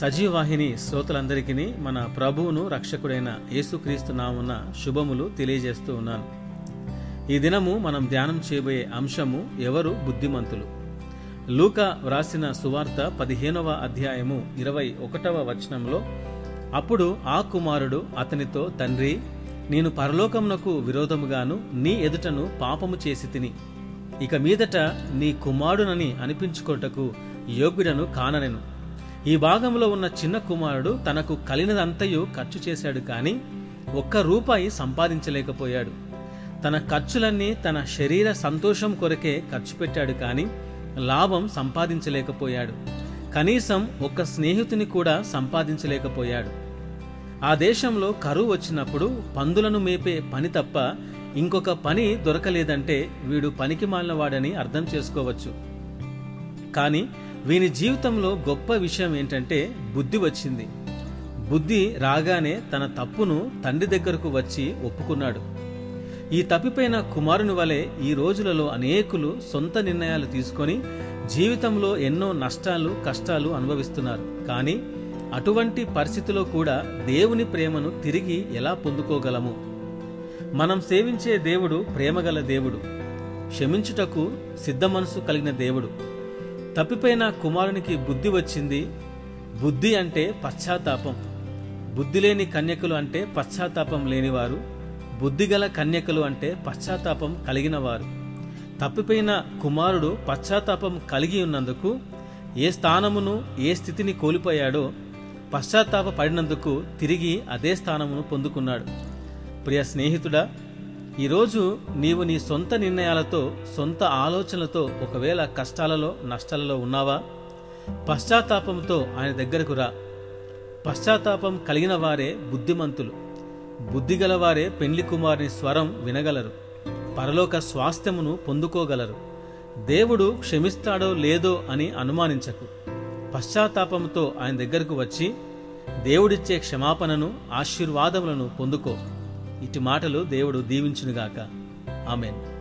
సజీవాహిని శ్రోతలందరికీ మన ప్రభువును రక్షకుడైన యేసుక్రీస్తు నామున శుభములు తెలియజేస్తూ ఉన్నాను. ఈ దినము మనం ధ్యానం చేయబోయే అంశము ఎవరు బుద్ధిమంతులు? లూక వ్రాసిన సువార్త పదిహేనవ అధ్యాయము ఇరవై ఒకటవ వచనంలో అప్పుడు ఆ కుమారుడు అతనితో తండ్రి నేను పరలోకమునకు విరోధముగాను నీ ఎదుటను పాపము చేసి తిని ఇక మీదట నీ కుమారుడనని అనిపించుకోటకు యోగ్యుడను కాననెను ఈ భాగంలో ఉన్న చిన్న కుమారుడు తనకు కలిగినదంతయు ఖర్చు చేశాడు కానీ ఒక్క రూపాయి సంపాదించలేకపోయాడు. తన ఖర్చులన్నీ తన శరీర సంతోషం కొరకే ఖర్చు పెట్టాడు కానీ లాభం సంపాదించలేకపోయాడు. కనీసం ఒక్క స్నేహితుని కూడా సంపాదించలేకపోయాడు. ఆ దేశంలో కరువు వచ్చినప్పుడు పందులను మేపే పని తప్ప ఇంకొక పని దొరకలేదంటే వీడు పనికి మాలినవాడని అర్థం చేసుకోవచ్చు. కానీ వీని జీవితంలో గొప్ప విషయం ఏంటంటే బుద్ధి వచ్చింది. బుద్ధి రాగానే తన తప్పును తండ్రి దగ్గరకు వచ్చి ఒప్పుకున్నాడు. ఈ తప్పిపోయిన కుమారుని వలె ఈ రోజులలో అనేకులు సొంత నిర్ణయాలు తీసుకొని జీవితంలో ఎన్నో నష్టాలు కష్టాలు అనుభవిస్తున్నారు. కానీ అటువంటి పరిస్థితిలో కూడా దేవుని ప్రేమను తిరిగి ఎలా పొందుకోగలము? మనం సేవించే దేవుడు ప్రేమగల దేవుడు. క్షమించుటకు సిద్ధ మనసు కలిగిన దేవుడు. తప్పిపోయిన కుమారునికి బుద్ధి వచ్చింది. బుద్ధి అంటే పశ్చాత్తాపం. బుద్ధి లేని కన్యకులు అంటే పశ్చాత్తాపం లేనివారు. బుద్ధిగల కన్యకులు అంటే పశ్చాత్తాపం కలిగినవారు. తప్పిపోయిన కుమారుడు పశ్చాత్తాపం కలిగి ఉన్నందుకు ఏ స్థానమును ఏ స్థితిని కోల్పోయాడో పశ్చాత్తాప పడినందుకు తిరిగి అదే స్థానమును పొందుకున్నాడు. ప్రియ స్నేహితుడా ఈరోజు నీవు నీ సొంత నిర్ణయాలతో సొంత ఆలోచనలతో ఒకవేళ కష్టాలలో నష్టాలలో ఉన్నావా? పశ్చాత్తాపంతో ఆయన దగ్గరకు రా. పశ్చాత్తాపం కలిగిన వారే బుద్ధిమంతులు. బుద్ధిగలవారే పెండ్లి కుమారుని స్వరం వినగలరు. పరలోక స్వాస్థ్యమును పొందుకోగలరు. దేవుడు క్షమిస్తాడో లేదో అని అనుమానించకు. పశ్చాత్తాపంతో ఆయన దగ్గరకు వచ్చి దేవుడిచ్చే క్షమాపణను ఆశీర్వాదములను పొందుకో. ఇటు మాటలు దేవుడు దీవించునుగాక. ఆమెన్.